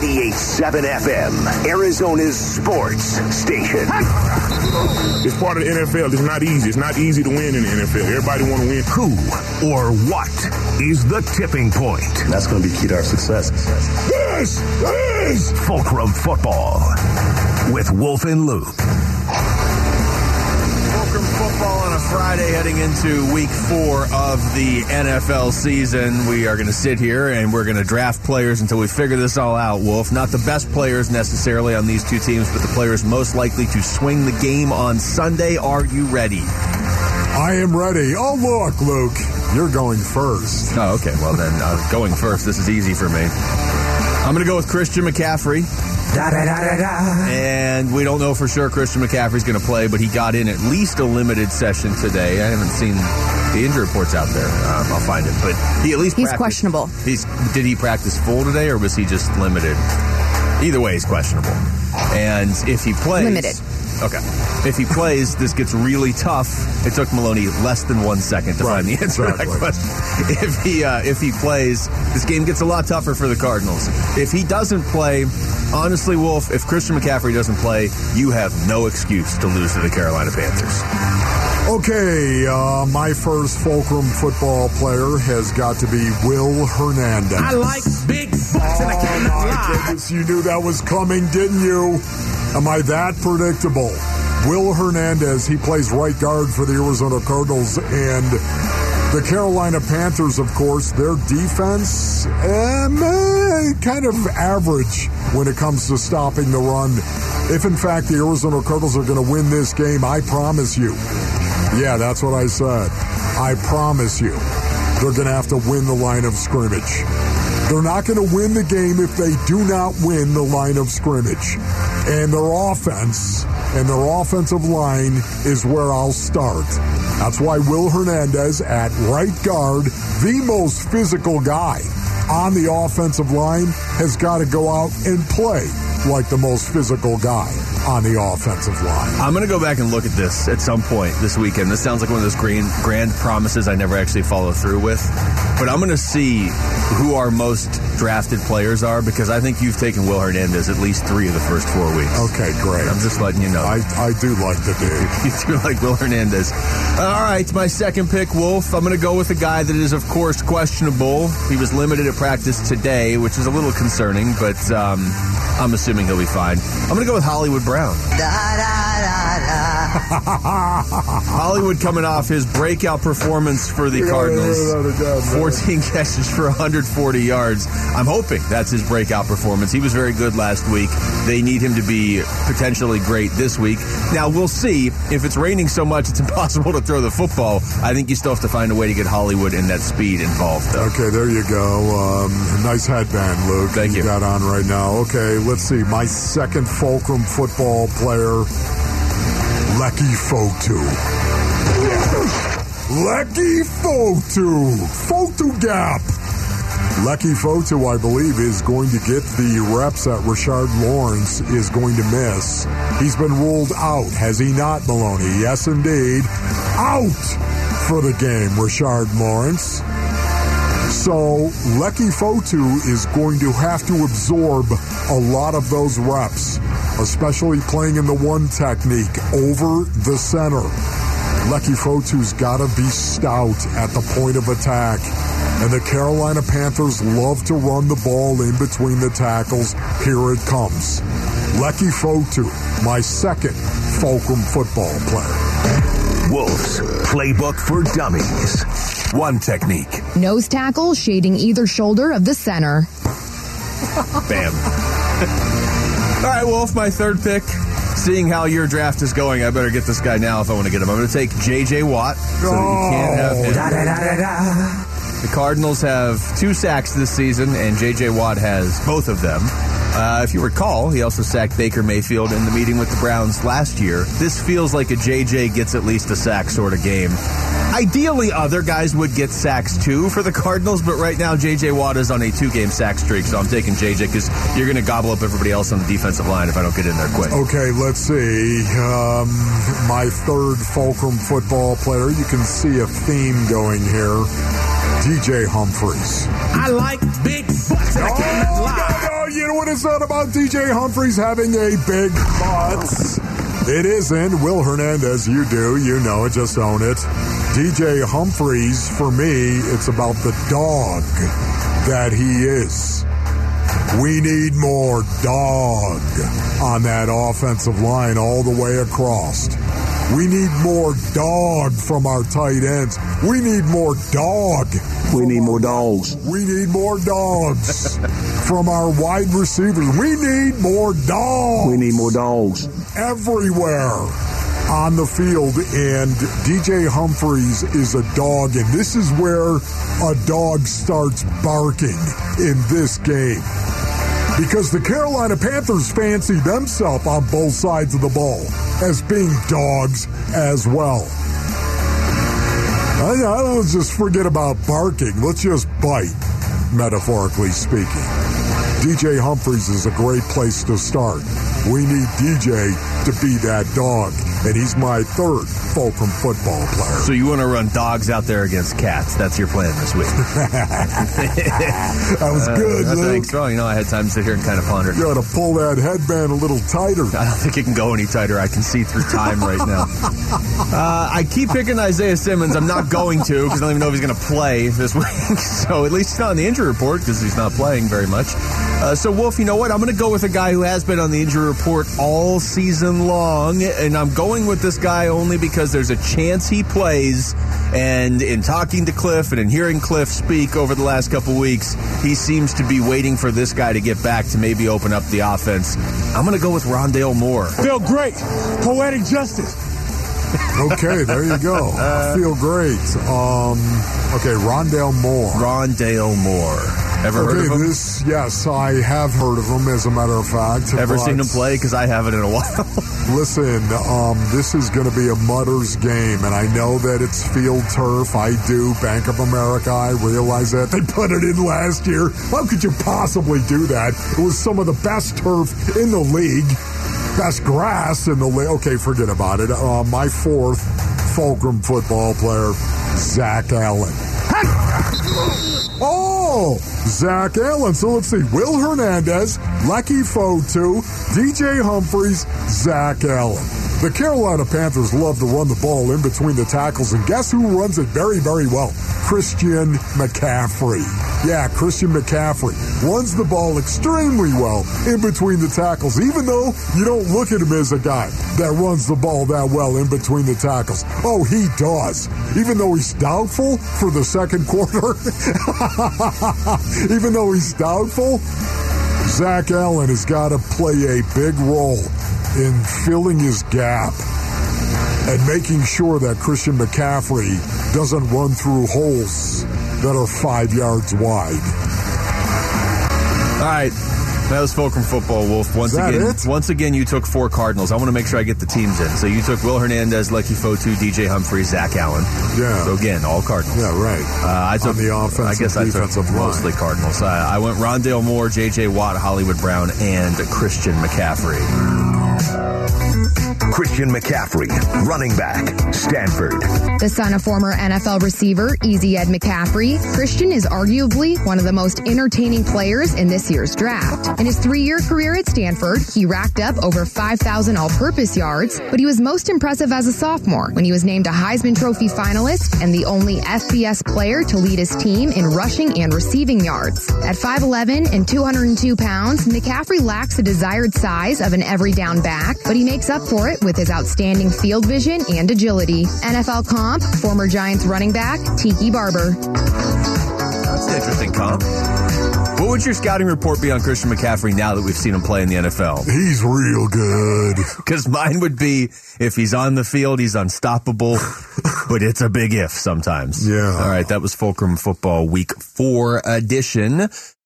98.7 FM, Arizona's sports station. It's part of the NFL. It's not easy. It's not easy to win in the NFL. Everybody want to win. Who or what is the tipping point? That's going to be key to our success. This is Fulcrum Football with Wolf and Luke. Friday heading into week four of the NFL season. We are going to sit here and we're going to draft players until we figure this all out, Wolf. Not the best players necessarily on these two teams, but the players most likely to swing the game on Sunday. Are you ready? I am ready. Oh, look, Luke, you're going first. Oh, okay. Well, then, uh, going first, this is easy for me. I'm going to go with Christian McCaffrey. Da, da, da, da, da. And we don't know for sure Christian McCaffrey's going to play, but he got in at least a limited session today. I haven't seen the injury reports out there. Um, I'll find it, but he at least He's practiced- questionable. He's did he practice full today or was he just limited? Either way, he's questionable. And if he plays, Limited. Okay. If he plays, this gets really tough. It took Maloney less than one second to Right, find the answer to that question. If he uh, if he plays, this game gets a lot tougher for the Cardinals. If he doesn't play, honestly, Wolf, if Christian McCaffrey doesn't play, you have no excuse to lose to the Carolina Panthers. Okay, uh, my first Fulcrum football player has got to be Will Hernandez. I like big butts and I Oh cannot my lie. goodness, you knew that was coming, didn't you? Am I that predictable? Will Hernandez, he plays right guard for the Arizona Cardinals, and the Carolina Panthers, of course, their defense, um, eh, kind of average when it comes to stopping the run. If, in fact, the Arizona Cardinals are going to win this game, I promise you. Yeah, that's what I said. I promise you, they're going to have to win the line of scrimmage. They're not going to win the game if they do not win the line of scrimmage. And their offense and their offensive line is where I'll start. That's why Will Hernandez at right guard, the most physical guy on the offensive line, has got to go out and play like the most physical guy on the offensive line. I'm going to go back and look at this at some point this weekend. This sounds like one of those green, grand promises I never actually follow through with. But I'm going to see who our most drafted players are because I think you've taken Will Hernandez at least three of the first four weeks. Okay, great. I'm just letting you know. I, I do like the dude. You do like Will Hernandez. All right, my second pick, Wolf. I'm going to go with a guy that is, of course, questionable. He was limited at practice today, which is a little concerning, but um, I'm assuming he'll be fine. I'm going to go with Hollywood Brown. Hollywood coming off his breakout performance for the Cardinals. yeah, yeah, yeah, yeah. 14 catches for 140 yards. I'm hoping that's his breakout performance. He was very good last week. They need him to be potentially great this week. Now, we'll see. If it's raining so much it's impossible to throw the football, I think you still have to find a way to get Hollywood and that speed involved, though. Okay, there you go. Um, nice headband, Luke. Thank you. got on right now. Okay, let's see. My second Fulcrum football player, Leki Fotu. Leki Fotu. Fotu Gap. Leki Fotu, I believe, is going to get the reps that Rashard Lawrence is going to miss. He's been ruled out, has he not, Maloney? Yes, indeed. Out for the game, Rashard Lawrence. So Leki Fotu is going to have to absorb a lot of those reps, especially playing in the one technique over the center. Leki Fotu's got to be stout at the point of attack. And the Carolina Panthers love to run the ball in between the tackles. Here it comes. Leki Fotu, my second Fulcrum football player. Wolves Playbook for Dummies. One technique. Nose tackle shading either shoulder of the center. Bam. All right, Wolf, my third pick. Seeing how your draft is going, I better get this guy now if I want to get him. I'm going to take J.J. Watt so that you can't have him. Da, da, da. The Cardinals have two sacks this season, and J.J. Watt has both of them. Uh, if you recall, he also sacked Baker Mayfield in the meeting with the Browns last year. This feels like a J.J. gets at least a sack sort of game. Ideally, other guys would get sacks too for the Cardinals, but right now J.J. Watt is on a two-game sack streak, so I'm taking J.J. because you're going to gobble up everybody else on the defensive line if I don't get in there quick. Okay, let's see. Um, my third Fulcrum football player. You can see a theme going here. DJ Humphries. I like big butts and I cannot lie. no, Oh, you know what it's not about DJ Humphries having a big butt? It isn't. Will Hernandez, you do. You know it. Just own it. DJ Humphries, for me, it's about the dog that he is. We need more dog on that offensive line all the way across. We need more dog from our tight ends. We need more dog. We need more dogs. We need more dogs from our wide receivers. We need more dogs. We need more dogs. Everywhere on the field, and DJ Humphries is a dog, and this is where a dog starts barking in this game. Because the Carolina Panthers fancy themselves on both sides of the ball as being dogs as well. I, I don't just forget about barking. Let's just bite, metaphorically speaking. DJ Humphries is a great place to start. We need DJ to be that dog, and he's my third Fulcrum football player. So you want to run dogs out there against cats? That's your plan this week. that was good, uh, Luke. You know, I had time to sit here and kind of ponder. You got to pull that headband a little tighter. I don't think it can go any tighter. I can see through time right now. Uh, I keep picking Isaiah Simmons. I'm not going to because I don't even know if he's going to play this week. so at least he's not on the injury report because he's not playing very much. Uh, so Wolf, you know what? I'm going to go with a guy who has been on the injury report all season long, and I'm going with this guy only because there's a chance he plays. And in talking to Cliff and in hearing Cliff speak over the last couple weeks, he seems to be waiting for this guy to get back to maybe open up the offense. I'm going to go with Rondale Moore. Feel great. Poetic justice. okay, there you go. I feel great. Um, okay, Rondale Moore. Rondale Moore. Ever okay, heard of him? This, yes, I have heard of him. As a matter of fact, Ever seen him play? Because I haven't in a while. Listen, um, this is going to be a mutters game, and I know that it's field turf. I do. Bank of America, I realize that. They put it in last year. How could you possibly do that? It was some of the best turf in the league, best grass in the league. Okay, forget about it. Uh, my fourth Fulcrum football player, Zach Allen. Oh, Zach Allen. So let's see. Will Hernandez, Leki Fotu, DJ Humphries, Zach Allen. The Carolina Panthers love to run the ball in between the tackles, and guess who runs it very, very well? Christian McCaffrey. Yeah, Christian McCaffrey runs the ball extremely well in between the tackles, even though you don't look at him as a guy that runs the ball that well in between the tackles. Oh, he does. Even though he's doubtful for the second quarter, even though he's doubtful, Zach Allen has got to play a big role in filling his gap and making sure that Christian McCaffrey doesn't run through holes that are five yards wide. All right. That was Fulcrum Football, Wolf. Once again, it? once again, you took four Cardinals. I want to make sure I get the teams in. So you took Will Hernandez, Lucky Fotu, DJ Humphrey, Zach Allen. Yeah. So again, all Cardinals. Yeah, right. Uh, I took On the offense. I guess I took line. mostly Cardinals. Uh, I went Rondale Moore, J.J. Watt, Hollywood Brown, and Christian McCaffrey. Christian McCaffrey, running back, Stanford. The son of former NFL receiver Easy Ed McCaffrey, Christian is arguably one of the most entertaining players in this year's draft. In his three-year career at Stanford, he racked up over 5,000 all-purpose yards, but he was most impressive as a sophomore when he was named a Heisman Trophy finalist and the only FBS player to lead his team in rushing and receiving yards. At 5'11 and 202 pounds, McCaffrey lacks the desired size of an every down back, but he makes up for it with his outstanding field vision and agility. NFL comp, former Giants running back, Tiki Barber. That's an interesting comp. What would your scouting report be on Christian McCaffrey now that we've seen him play in the NFL? He's real good. Because mine would be if he's on the field, he's unstoppable, but it's a big if sometimes. Yeah. All right, that was Fulcrum Football Week 4 edition.